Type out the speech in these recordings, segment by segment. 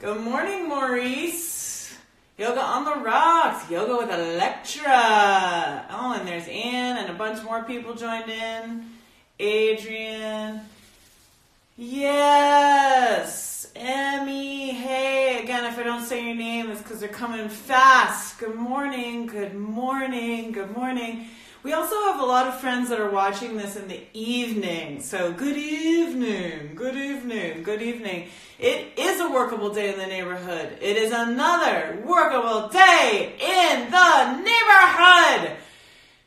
Good morning, Maurice. Yoga on the rocks, yoga with Electra. Oh, and there's Anne and a bunch more people joined in. Adrian. Yes, Emmy. Hey, again, if I don't say your name, it's because they're coming fast. Good morning, good morning, good morning. We also have a lot of friends that are watching this in the evening. So, good evening, good evening, good evening. It is a workable day in the neighborhood. It is another workable day in the neighborhood.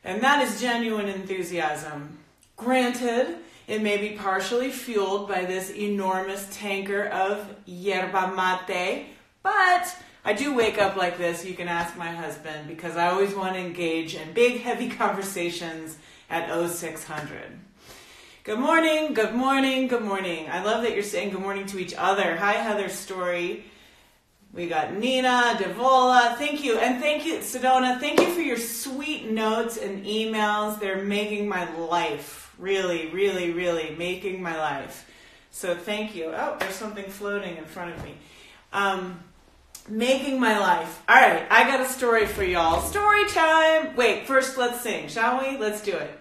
And that is genuine enthusiasm. Granted, it may be partially fueled by this enormous tanker of yerba mate, but I do wake up like this. You can ask my husband because I always want to engage in big, heavy conversations at 0600. Good morning, good morning, good morning. I love that you're saying good morning to each other. Hi, Heather Story. We got Nina, Devola. Thank you. And thank you, Sedona. Thank you for your sweet notes and emails. They're making my life. Really, really, really making my life. So thank you. Oh, there's something floating in front of me. Um, making my life. All right, I got a story for y'all. Story time. Wait, first let's sing, shall we? Let's do it.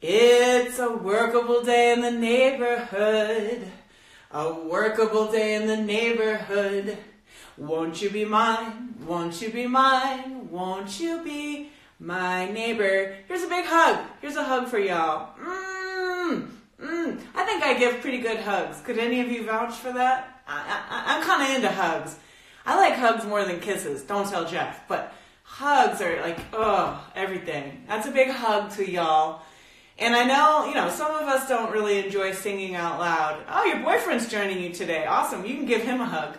It's a workable day in the neighborhood. A workable day in the neighborhood. Won't you be mine? Won't you be mine? Won't you be my neighbor? Here's a big hug. Here's a hug for y'all. Mmm. Mmm. I think I give pretty good hugs. Could any of you vouch for that? I, I, I'm kind of into hugs. I like hugs more than kisses. Don't tell Jeff. But hugs are like, oh, everything. That's a big hug to y'all. And I know, you know, some of us don't really enjoy singing out loud. Oh, your boyfriend's joining you today. Awesome. You can give him a hug.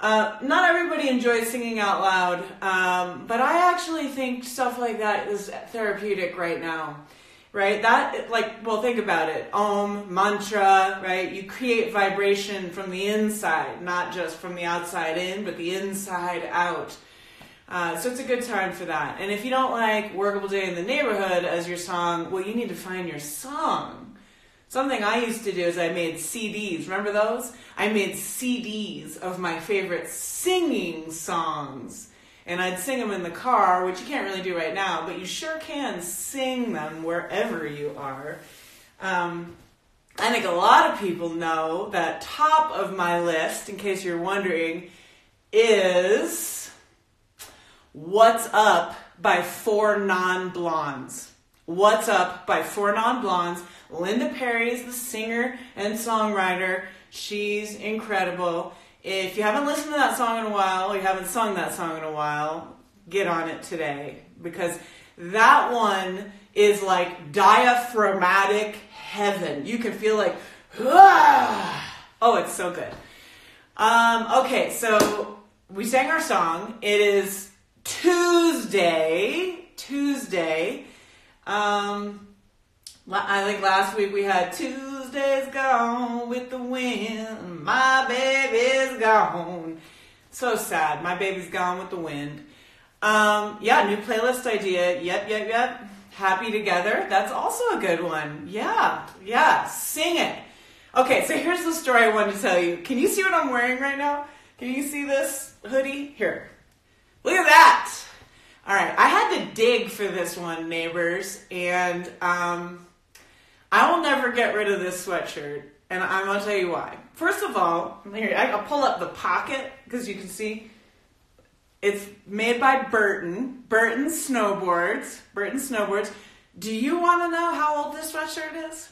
Uh, not everybody enjoys singing out loud, um, but I actually think stuff like that is therapeutic right now right? That, like, well, think about it. Om, mantra, right? You create vibration from the inside, not just from the outside in, but the inside out. Uh, so it's a good time for that. And if you don't like Workable Day in the Neighborhood as your song, well, you need to find your song. Something I used to do is I made CDs. Remember those? I made CDs of my favorite singing songs and I'd sing them in the car, which you can't really do right now, but you sure can sing them wherever you are. Um, I think a lot of people know that top of my list, in case you're wondering, is What's Up by Four Non Blondes. What's Up by Four Non Blondes. Linda Perry is the singer and songwriter. She's incredible. If you haven't listened to that song in a while, or you haven't sung that song in a while, get on it today because that one is like diaphragmatic heaven. You can feel like, oh, it's so good. Um, okay, so we sang our song. It is Tuesday. Tuesday. Um, I think last week we had Tuesday's gone with the wind. My baby's gone. So sad. My baby's gone with the wind. Um, yeah, new playlist idea. Yep, yep, yep. Happy together. That's also a good one. Yeah, yeah. Sing it. Okay, so here's the story I wanted to tell you. Can you see what I'm wearing right now? Can you see this hoodie? Here. Look at that. All right, I had to dig for this one, neighbors, and um, I will never get rid of this sweatshirt, and I'm gonna tell you why. First of all, here I'll pull up the pocket because you can see it's made by Burton. Burton Snowboards. Burton Snowboards. Do you want to know how old this sweatshirt is?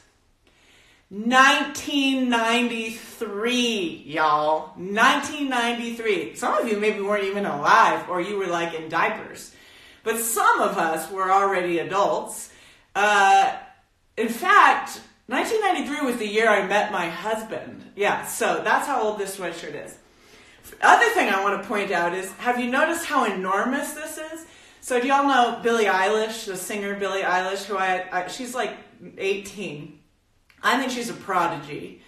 1993, y'all. 1993. Some of you maybe weren't even alive or you were like in diapers. But some of us were already adults. Uh, in fact, 1993 was the year I met my husband. Yeah, so that's how old this sweatshirt is. Other thing I want to point out is have you noticed how enormous this is? So do y'all know Billie Eilish, the singer Billie Eilish, who I, I she's like 18. I think she's a prodigy.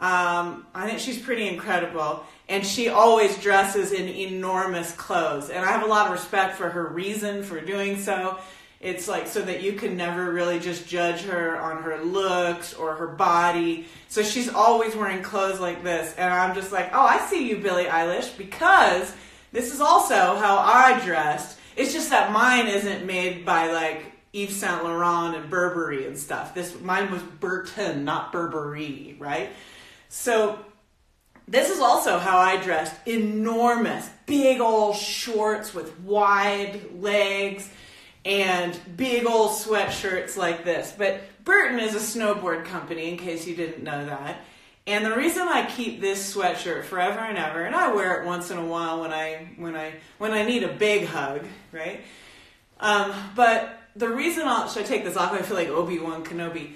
Um, I think she's pretty incredible, and she always dresses in enormous clothes. And I have a lot of respect for her reason for doing so It's like so that you can never really just judge her on her looks or her body. So she's always wearing clothes like this. And I'm just like, oh, I see you, Billie Eilish, because this is also how I dressed. It's just that mine isn't made by like Yves Saint Laurent and Burberry and stuff. This mine was Burton, not Burberry, right? So this is also how I dressed. Enormous, big old shorts with wide legs and big old sweatshirts like this. But Burton is a snowboard company, in case you didn't know that. And the reason I keep this sweatshirt forever and ever, and I wear it once in a while when I when I when I need a big hug, right? Um, but the reason I'll should I take this off? I feel like Obi Wan Kenobi.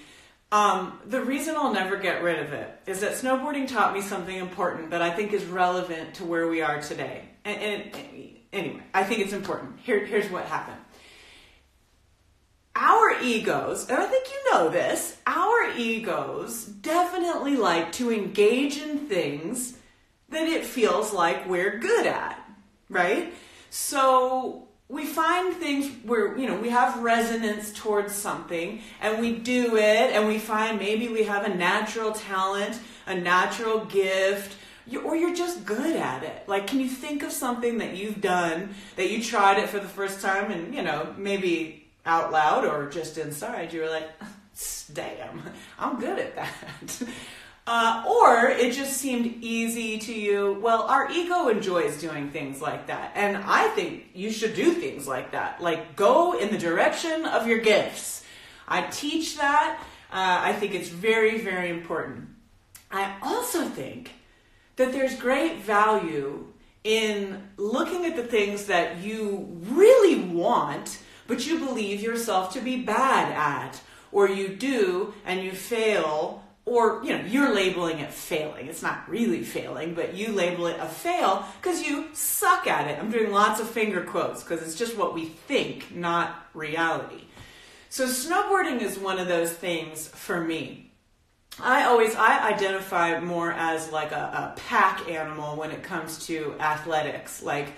Um, the reason I'll never get rid of it is that snowboarding taught me something important that I think is relevant to where we are today. And, and anyway, I think it's important. Here, here's what happened our egos, and I think you know this, our egos definitely like to engage in things that it feels like we're good at, right? So we find things where, you know, we have resonance towards something and we do it and we find maybe we have a natural talent, a natural gift, or you're just good at it. Like, can you think of something that you've done that you tried it for the first time and, you know, maybe out loud or just inside, you were like, damn, I'm good at that. Uh, or it just seemed easy to you. Well, our ego enjoys doing things like that. And I think you should do things like that. Like go in the direction of your gifts. I teach that. Uh, I think it's very, very important. I also think that there's great value in looking at the things that you really want but you believe yourself to be bad at, or you do and you fail, or you know, you're labeling it failing. It's not really failing, but you label it a fail because you suck at it. I'm doing lots of finger quotes because it's just what we think, not reality. So snowboarding is one of those things for me. I always I identify more as like a, a pack animal when it comes to athletics. Like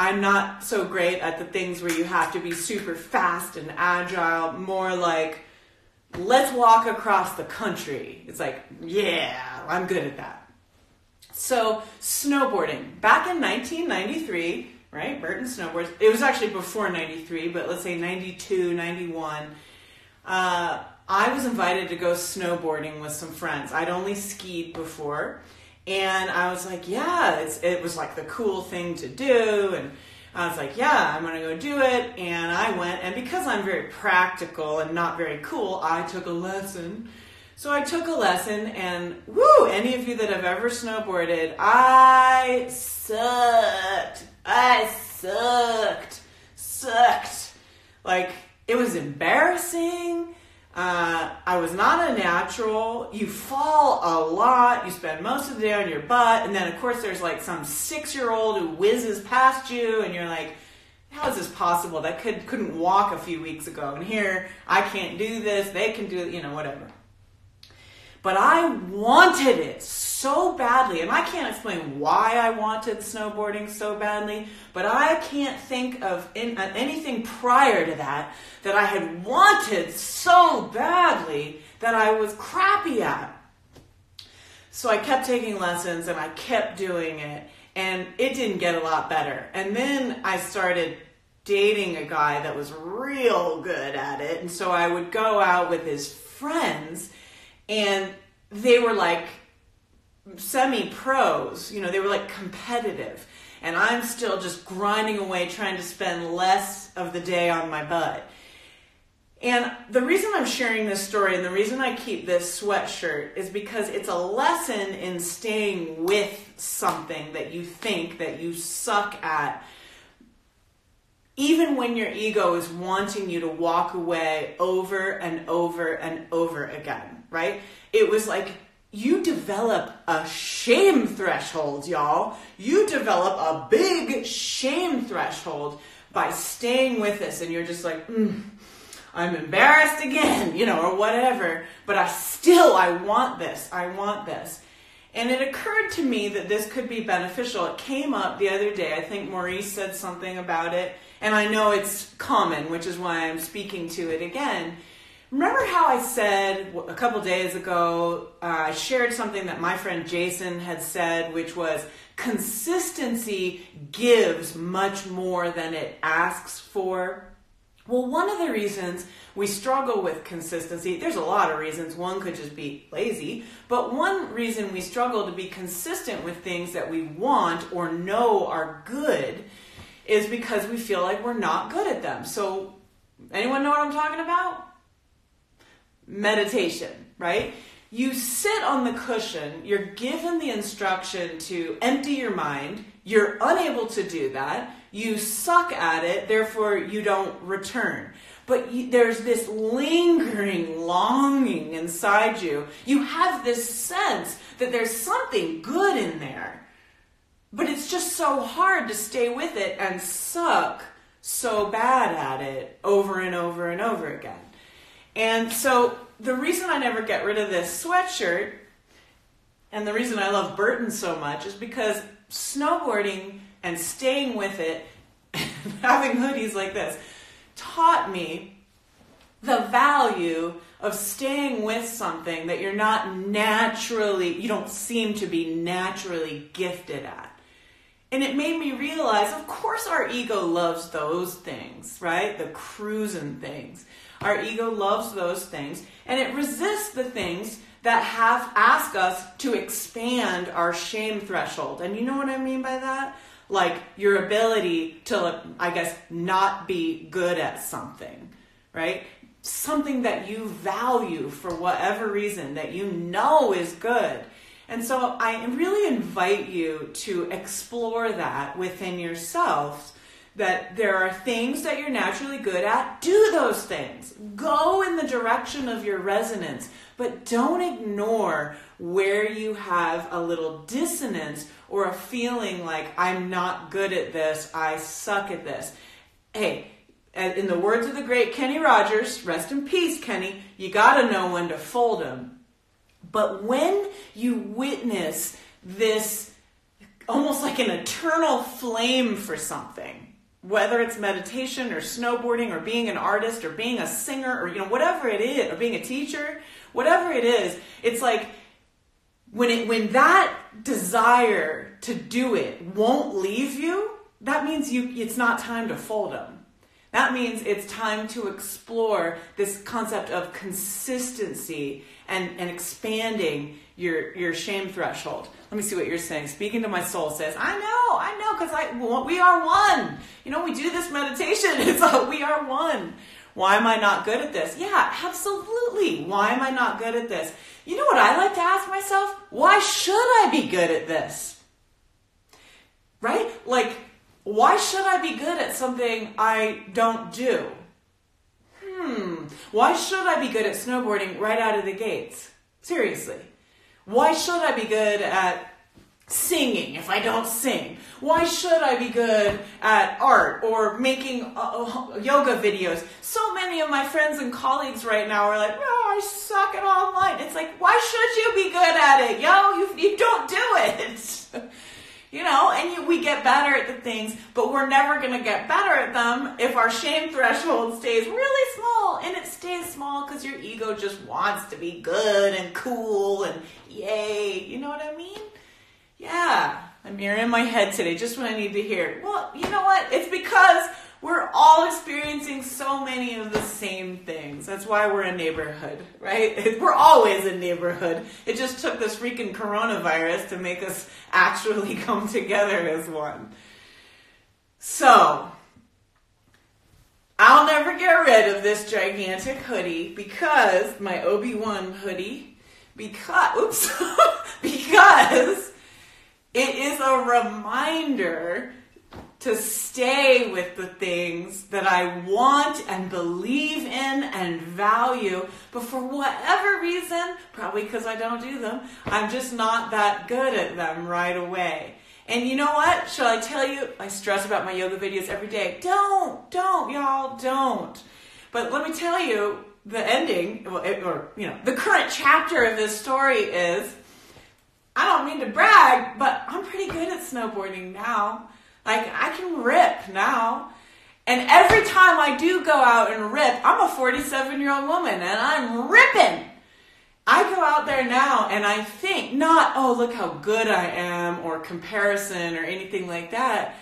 I'm not so great at the things where you have to be super fast and agile, more like, let's walk across the country. It's like, yeah, I'm good at that. So, snowboarding. Back in 1993, right? Burton snowboards. It was actually before 93, but let's say 92, 91. Uh, I was invited to go snowboarding with some friends. I'd only skied before. And I was like, yeah, it was like the cool thing to do. And I was like, yeah, I'm going to go do it. And I went. And because I'm very practical and not very cool, I took a lesson. So I took a lesson, and woo, any of you that have ever snowboarded, I sucked. I sucked. Sucked. Like, it was embarrassing. Uh, I was not a natural. You fall a lot. You spend most of the day on your butt. And then, of course, there's like some six year old who whizzes past you, and you're like, how is this possible? That could, couldn't walk a few weeks ago. And here, I can't do this. They can do it, you know, whatever. But I wanted it so badly, and I can't explain why I wanted snowboarding so badly, but I can't think of in, uh, anything prior to that that I had wanted so badly that I was crappy at. So I kept taking lessons and I kept doing it, and it didn't get a lot better. And then I started dating a guy that was real good at it, and so I would go out with his friends, and they were like semi pros, you know, they were like competitive. And I'm still just grinding away trying to spend less of the day on my butt. And the reason I'm sharing this story and the reason I keep this sweatshirt is because it's a lesson in staying with something that you think that you suck at. Even when your ego is wanting you to walk away over and over and over again, right? It was like you develop a shame threshold, y'all. You develop a big shame threshold by staying with this, and you're just like, mm, I'm embarrassed again, you know, or whatever, but I still, I want this, I want this. And it occurred to me that this could be beneficial. It came up the other day. I think Maurice said something about it, and I know it's common, which is why I'm speaking to it again. Remember how I said a couple days ago, uh, I shared something that my friend Jason had said, which was consistency gives much more than it asks for. Well, one of the reasons we struggle with consistency, there's a lot of reasons. One could just be lazy, but one reason we struggle to be consistent with things that we want or know are good is because we feel like we're not good at them. So, anyone know what I'm talking about? Meditation, right? You sit on the cushion, you're given the instruction to empty your mind, you're unable to do that, you suck at it, therefore you don't return. But you, there's this lingering longing inside you. You have this sense that there's something good in there. But it's just so hard to stay with it and suck so bad at it over and over and over again. And so the reason I never get rid of this sweatshirt and the reason I love Burton so much is because snowboarding and staying with it, having hoodies like this, taught me the value of staying with something that you're not naturally, you don't seem to be naturally gifted at. And it made me realize, of course, our ego loves those things, right? The cruising things. Our ego loves those things, and it resists the things that have ask us to expand our shame threshold. And you know what I mean by that? Like your ability to, I guess, not be good at something, right? Something that you value for whatever reason that you know is good. And so I really invite you to explore that within yourselves that there are things that you're naturally good at. Do those things. Go in the direction of your resonance, but don't ignore where you have a little dissonance or a feeling like I'm not good at this, I suck at this. Hey, in the words of the great Kenny Rogers, rest in peace, Kenny, you gotta know when to fold them. But when you witness this almost like an eternal flame for something, whether it's meditation or snowboarding or being an artist or being a singer or you know whatever it is or being a teacher, whatever it is, it's like when it when that desire to do it won't leave you, that means you it's not time to fold them. That means it's time to explore this concept of consistency and, and expanding your, your shame threshold. Let me see what you're saying. Speaking to my soul says, I know, I know, because I we are one. You know, we do this meditation. It's a, we are one. Why am I not good at this? Yeah, absolutely. Why am I not good at this? You know what I like to ask myself? Why should I be good at this? Right? Like, why should I be good at something I don't do? Hmm, why should I be good at snowboarding right out of the gates? Seriously. Why should I be good at singing if I don't sing? Why should I be good at art or making uh, uh yoga videos? So many of my friends and colleagues right now are like, no, I suck at online. It's like, why should you be good at it? Yo, you, you don't do it. you know, and you, we get better at the things, but we're never going to get better at them if our shame threshold stays really small. And it stays small because your ego just wants to be good and cool and yay. You know what I mean? Yeah. I'm here in my head today, just what I need to hear. Well, you know what? It's because we're all experiencing so many of the same things. That's why we're a neighborhood, right? We're always a neighborhood. It just took this freaking coronavirus to make us actually come together as one. So, I'll never get rid of this gigantic hoodie because my Obi-Wan hoodie because oops because it is a reminder to stay with the things that I want and believe in and value, but for whatever reason, probably because I don't do them, I'm just not that good at them right away. And you know what? Shall I tell you? I stress about my yoga videos every day. Don't, don't, y'all, don't. But let me tell you, the ending, or, you know, the current chapter of this story is I don't mean to brag, but I'm pretty good at snowboarding now. Like I can rip now. And every time I do go out and rip, I'm a 47 year old woman and I'm ripping. I go out there now and I think not, oh, look how good I am or comparison or anything like that.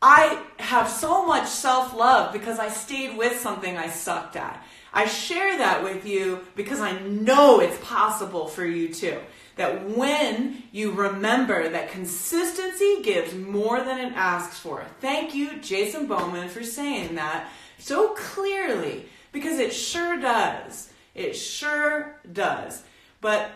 I have so much self love because I stayed with something I sucked at. I share that with you because I know it's possible for you too. That when you remember that consistency gives more than it asks for. Thank you, Jason Bowman, for saying that so clearly because it sure does. It sure does. But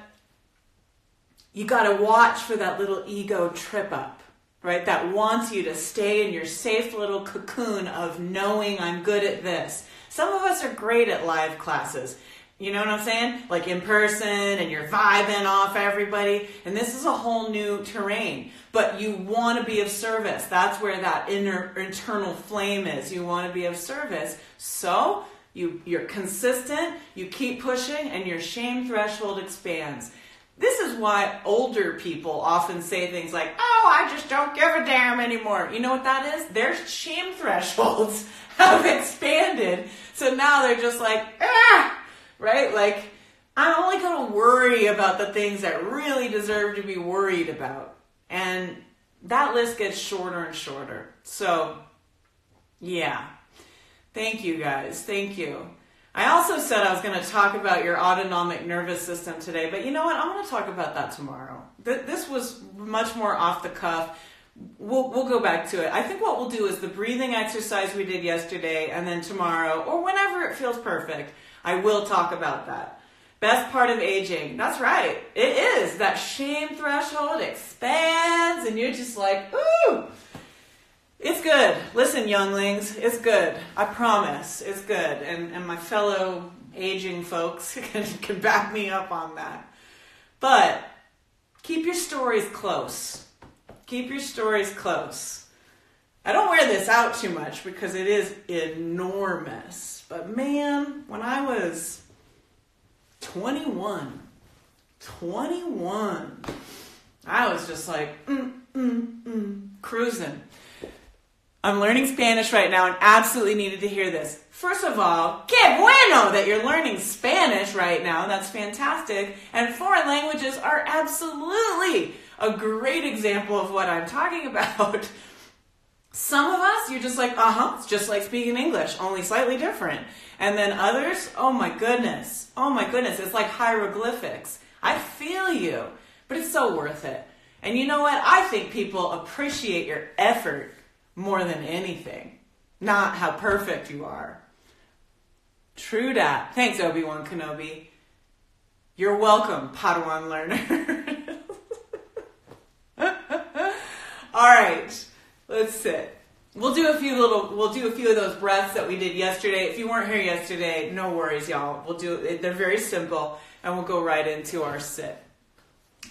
you got to watch for that little ego trip up right? That wants you to stay in your safe little cocoon of knowing I'm good at this. Some of us are great at live classes. You know what I'm saying? Like in person and you're vibing off everybody. And this is a whole new terrain. But you want to be of service. That's where that inner internal flame is. You want to be of service. So you, you're consistent, you keep pushing, and your shame threshold expands. This is why older people often say things like, oh, I just don't give a damn anymore. You know what that is? Their shame thresholds have expanded. So now they're just like, ah, right? Like, I'm only going to worry about the things that really deserve to be worried about. And that list gets shorter and shorter. So, yeah. Thank you guys. Thank you. I also said I was going to talk about your autonomic nervous system today, but you know what? I'm going to talk about that tomorrow. This was much more off the cuff. We'll, we'll go back to it. I think what we'll do is the breathing exercise we did yesterday, and then tomorrow, or whenever it feels perfect, I will talk about that. Best part of aging. That's right. It is. That shame threshold expands, and you're just like, ooh it's good. Listen, younglings, it's good. I promise, it's good. And, and my fellow aging folks can, can back me up on that. But keep your stories close. Keep your stories close. I don't wear this out too much because it is enormous. But man, when I was 21, 21, I was just like, mm, mm, mm, cruising. I'm learning Spanish right now and absolutely needed to hear this. First of all, que bueno that you're learning Spanish right now. That's fantastic. And foreign languages are absolutely a great example of what I'm talking about. Some of us, you're just like, uh huh, it's just like speaking English, only slightly different. And then others, oh my goodness, oh my goodness, it's like hieroglyphics. I feel you, but it's so worth it. And you know what? I think people appreciate your effort more than anything, not how perfect you are. True dat. Thanks, Obi Wan Kenobi. You're welcome, Padawan learner. All right, let's sit. We'll do a few little. We'll do a few of those breaths that we did yesterday. If you weren't here yesterday, no worries, y'all. We'll do. They're very simple, and we'll go right into our sit.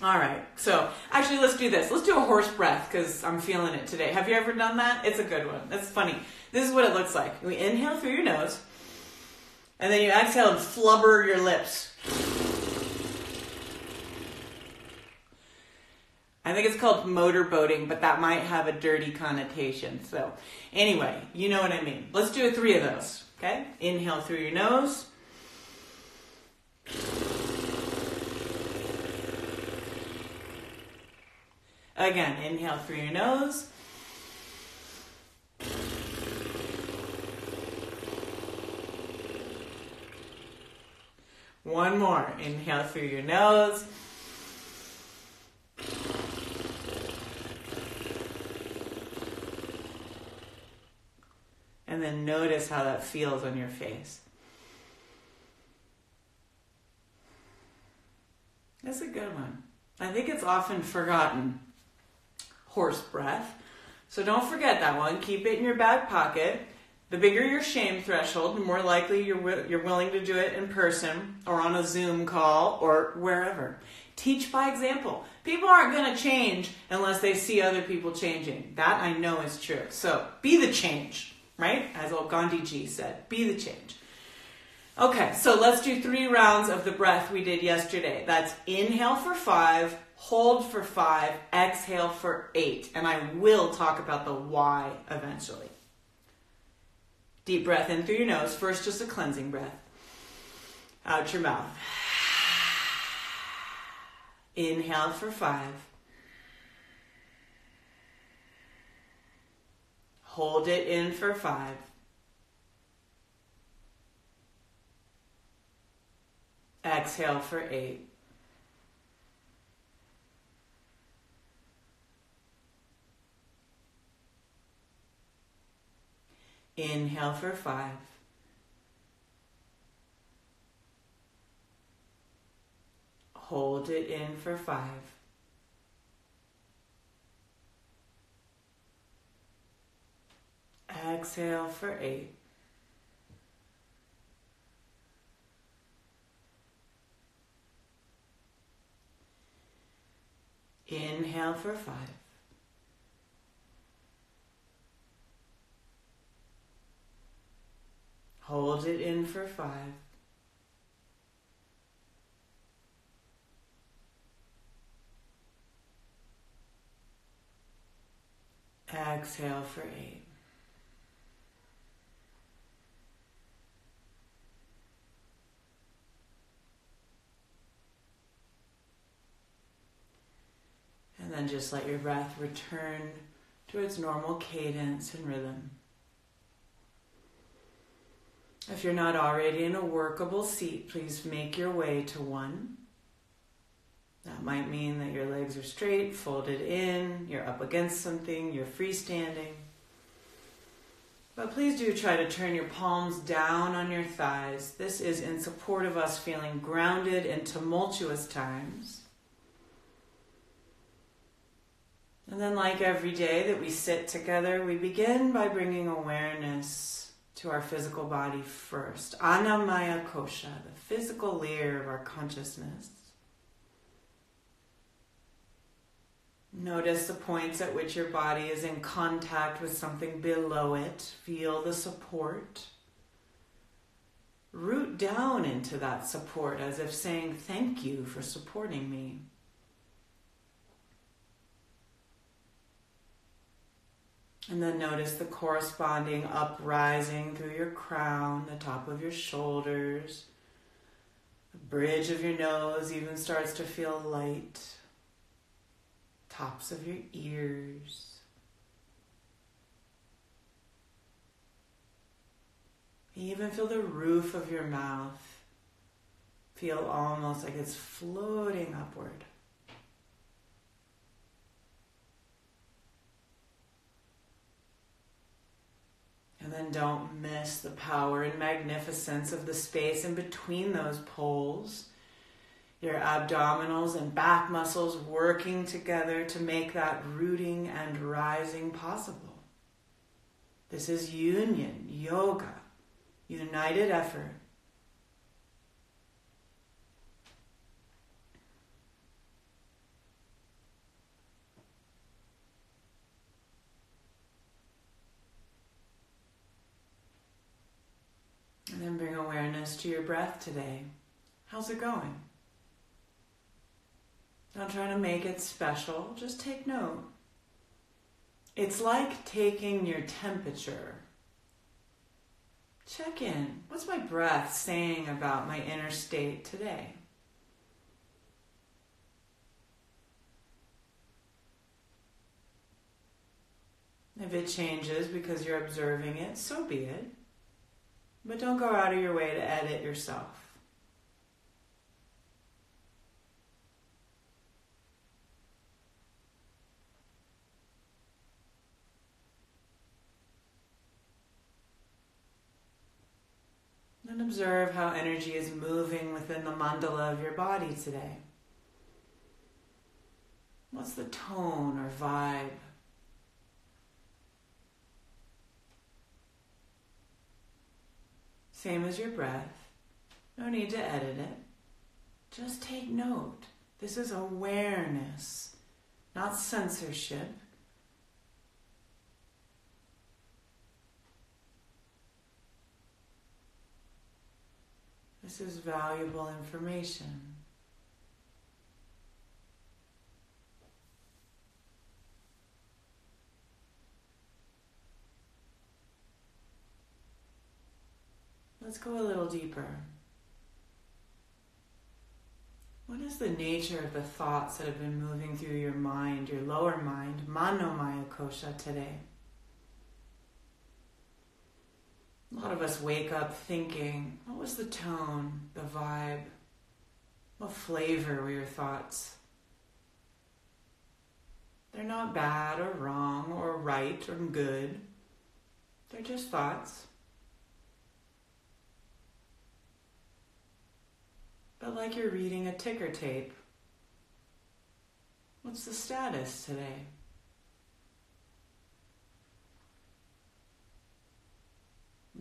All right. So actually, let's do this. Let's do a horse breath because I'm feeling it today. Have you ever done that? It's a good one. That's funny. This is what it looks like. We inhale through your nose, and then you exhale and flubber your lips. I think it's called motorboating, but that might have a dirty connotation. So, anyway, you know what I mean. Let's do three of those. Okay? Inhale through your nose. Again, inhale through your nose. One more. Inhale through your nose. And then notice how that feels on your face. That's a good one. I think it's often forgotten horse breath. So don't forget that one. Keep it in your back pocket. The bigger your shame threshold, the more likely you're, you're willing to do it in person or on a Zoom call or wherever. Teach by example. People aren't going to change unless they see other people changing. That I know is true. So be the change, right? As old Gandhi Ji said, be the change. Okay, so let's do three rounds of the breath we did yesterday. That's inhale for five, hold for five, exhale for eight. And I will talk about the why eventually. Deep breath in through your nose. First, just a cleansing breath. Out your mouth. Inhale for five. Hold it in for five. Exhale for eight. Inhale for five. Hold it in for five. Exhale for eight. Inhale for five. Hold it in for five. Exhale for eight. And then just let your breath return to its normal cadence and rhythm. If you're not already in a workable seat, please make your way to one. That might mean that your legs are straight, folded in, you're up against something, you're freestanding. But please do try to turn your palms down on your thighs. This is in support of us feeling grounded in tumultuous times. And then, like every day that we sit together, we begin by bringing awareness to our physical body first. Annamaya Kosha, the physical layer of our consciousness. Notice the points at which your body is in contact with something below it. Feel the support. Root down into that support as if saying, Thank you for supporting me. And then notice the corresponding uprising through your crown, the top of your shoulders. The bridge of your nose even starts to feel light. Tops of your ears. You Even feel the roof of your mouth. Feel almost like it's floating upward. And then don't miss the power and magnificence of the space in between those poles. Your abdominals and back muscles working together to make that rooting and rising possible. This is union, yoga, united effort. And then bring awareness to your breath today. How's it going? Don't try to make it special, just take note. It's like taking your temperature. Check in. What's my breath saying about my inner state today? If it changes because you're observing it, so be it. But don't go out of your way to edit yourself. And observe how energy is moving within the mandala of your body today. What's the tone or vibe? Same as your breath. No need to edit it. Just take note. This is awareness, not censorship. This is valuable information. Let's go a little deeper. What is the nature of the thoughts that have been moving through your mind, your lower mind, Manomaya Kosha today? A lot of us wake up thinking, what was the tone, the vibe? What flavor were your thoughts? They're not bad or wrong or right or good. They're just thoughts. But like you're reading a ticker tape. What's the status today?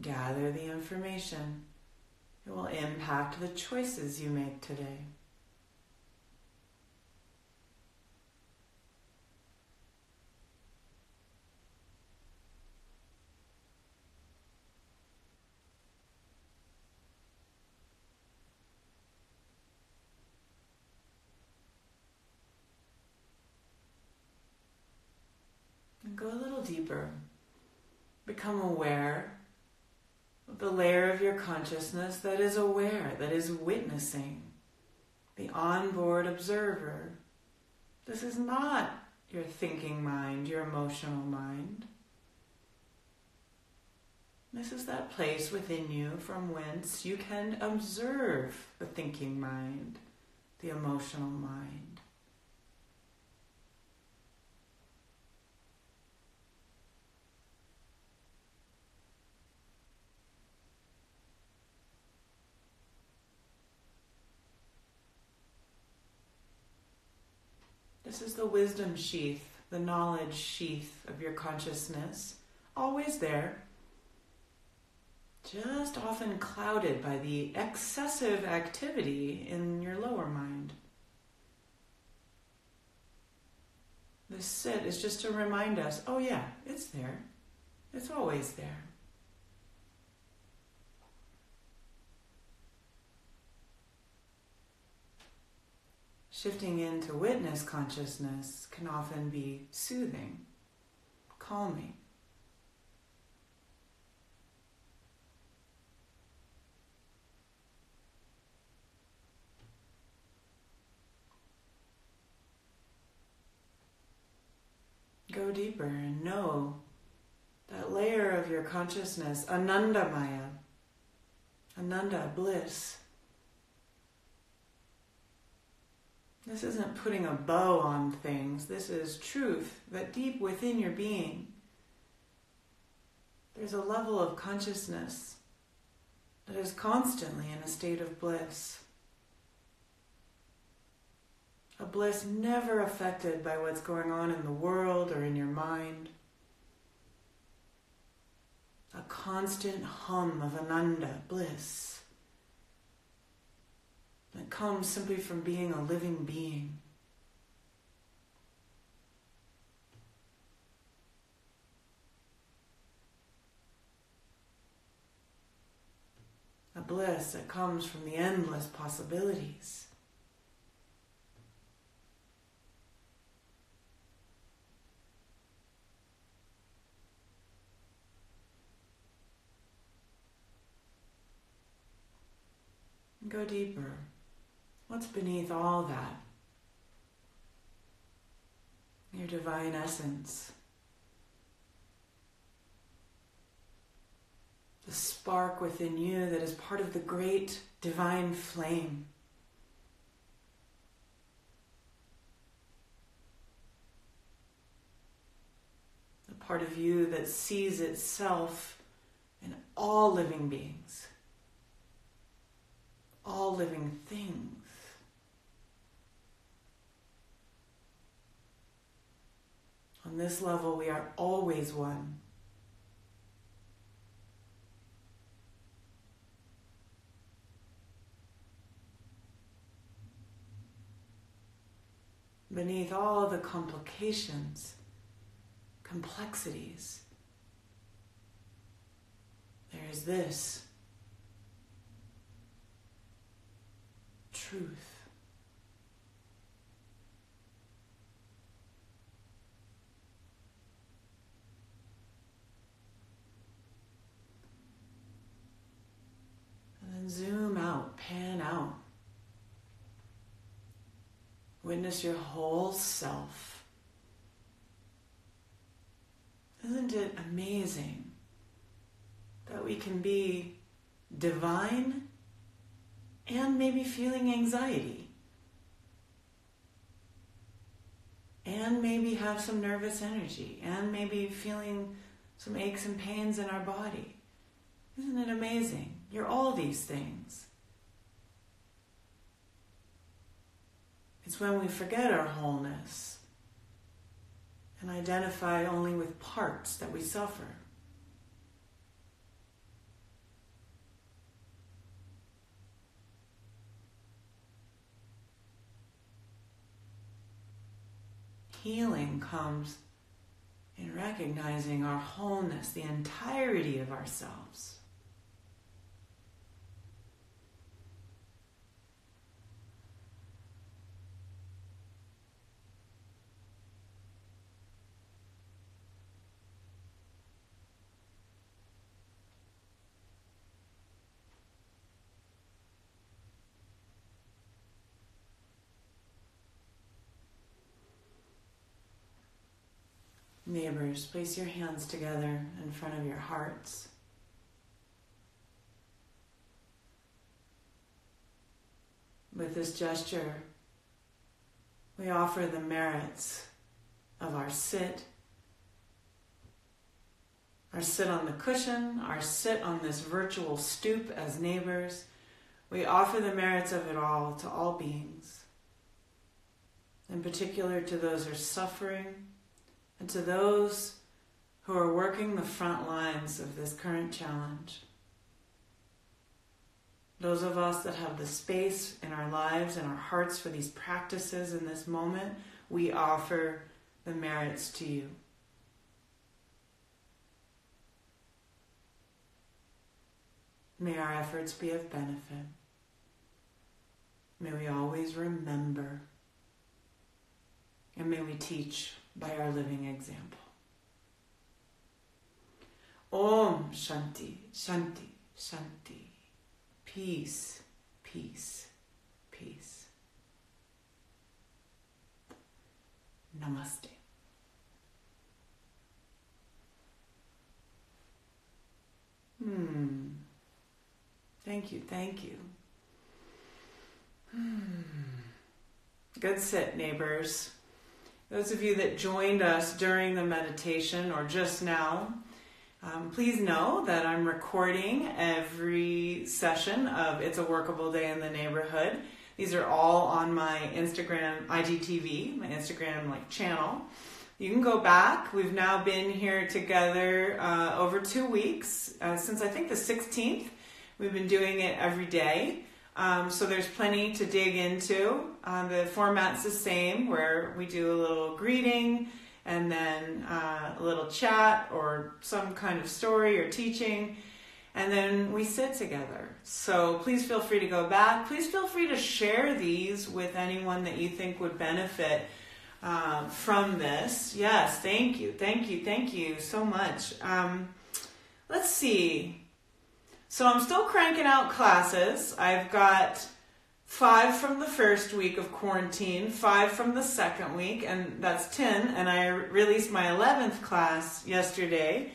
Gather the information. It will impact the choices you make today. go a little deeper. Become aware of the layer of your consciousness that is aware, that is witnessing, the onboard observer. This is not your thinking mind, your emotional mind. This is that place within you from whence you can observe the thinking mind, the emotional mind. This is the wisdom sheath, the knowledge sheath of your consciousness, always there, just often clouded by the excessive activity in your lower mind. This sit is just to remind us oh, yeah, it's there, it's always there. Shifting into witness consciousness can often be soothing, calming. Go deeper and know that layer of your consciousness, Anandamaya, Ananda, bliss, This isn't putting a bow on things. This is truth that deep within your being, there's a level of consciousness that is constantly in a state of bliss. A bliss never affected by what's going on in the world or in your mind. A constant hum of ananda, bliss that comes simply from being a living being. A bliss that comes from the endless possibilities. Go deeper. What's beneath all that? Your divine essence. The spark within you that is part of the great divine flame. The part of you that sees itself in all living beings, all living things. On this level, we are always one. Beneath all the complications, complexities, there is this truth. Zoom out, pan out. Witness your whole self. Isn't it amazing that we can be divine and maybe feeling anxiety? And maybe have some nervous energy, and maybe feeling some aches and pains in our body. Isn't it amazing? You're all these things. It's when we forget our wholeness and identify only with parts that we suffer. Healing comes in recognizing our wholeness, the entirety of ourselves. Neighbors, place your hands together in front of your hearts. With this gesture, we offer the merits of our sit, our sit on the cushion, our sit on this virtual stoop as neighbors. We offer the merits of it all to all beings, in particular to those who are suffering and to those who are working the front lines of this current challenge. Those of us that have the space in our lives and our hearts for these practices in this moment, we offer the merits to you. May our efforts be of benefit. May we always remember. And may we teach by our living example. Om Shanti, Shanti, Shanti. Peace, peace, peace. Namaste. Hmm. Thank you, thank you. Hmm. Good sit, neighbors. Those of you that joined us during the meditation or just now, um, please know that I'm recording every session of It's a Workable Day in the Neighborhood. These are all on my Instagram, IGTV, my Instagram like channel. You can go back. We've now been here together uh, over two weeks uh, since I think the 16th. We've been doing it every day. Um, so there's plenty to dig into. Um, the format's the same, where we do a little greeting and then uh, a little chat or some kind of story or teaching, and then we sit together. So please feel free to go back. Please feel free to share these with anyone that you think would benefit uh, from this. Yes, thank you, thank you, thank you so much. Um, let's see. So I'm still cranking out classes. I've got five from the first week of quarantine, five from the second week, and that's 10. And I released my 11th class yesterday.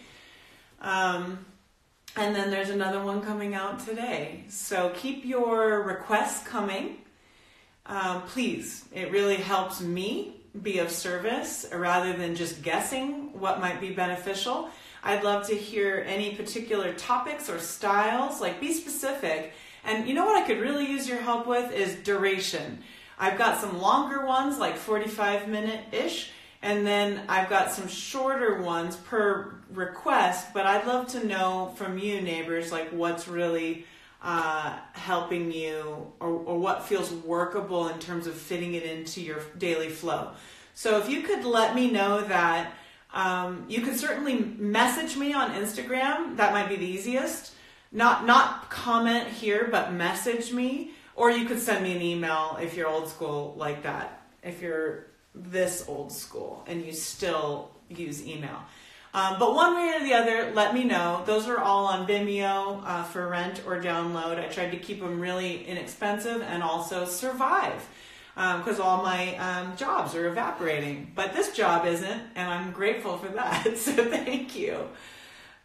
Um, and then there's another one coming out today. So keep your requests coming. Um, please, it really helps me be of service rather than just guessing what might be beneficial. I'd love to hear any particular topics or styles, like be specific. And you know what I could really use your help with is duration. I've got some longer ones, like 45 minute ish, and then I've got some shorter ones per request, but I'd love to know from you, neighbors, like what's really uh, helping you or, or what feels workable in terms of fitting it into your daily flow. So if you could let me know that um, you can certainly message me on Instagram. That might be the easiest. Not not comment here, but message me, or you could send me an email if you're old school like that. If you're this old school and you still use email. Um, but one way or the other, let me know. Those are all on Vimeo uh, for rent or download. I tried to keep them really inexpensive and also survive because um, all my um, jobs are evaporating. But this job isn't, and I'm grateful for that. So thank you.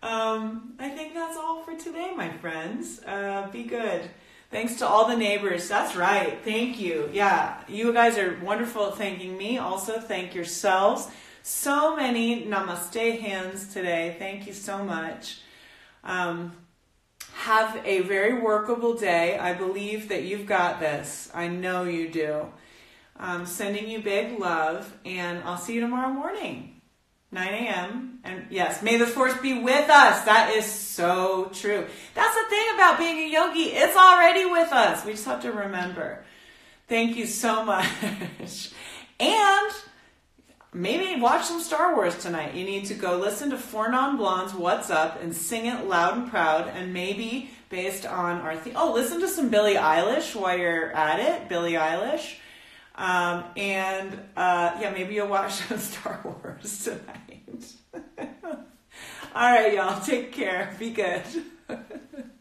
Um, I think that's all for today, my friends. Uh, be good. Thanks to all the neighbors. That's right. Thank you. Yeah, you guys are wonderful at thanking me. Also, thank yourselves. So many namaste hands today. Thank you so much. Um, have a very workable day. I believe that you've got this. I know you do. Um, sending you big love, and I'll see you tomorrow morning, 9 a.m. And yes, may the force be with us. That is so true. That's the thing about being a yogi, it's already with us. We just have to remember. Thank you so much. and maybe watch some Star Wars tonight. You need to go listen to Four Non Blondes What's Up and sing it loud and proud and maybe based on our theme. Oh, listen to some Billie Eilish while you're at it. Billie Eilish. Um, and uh, yeah, maybe you'll watch some Star Wars tonight. All right, y'all. Take care. Be good.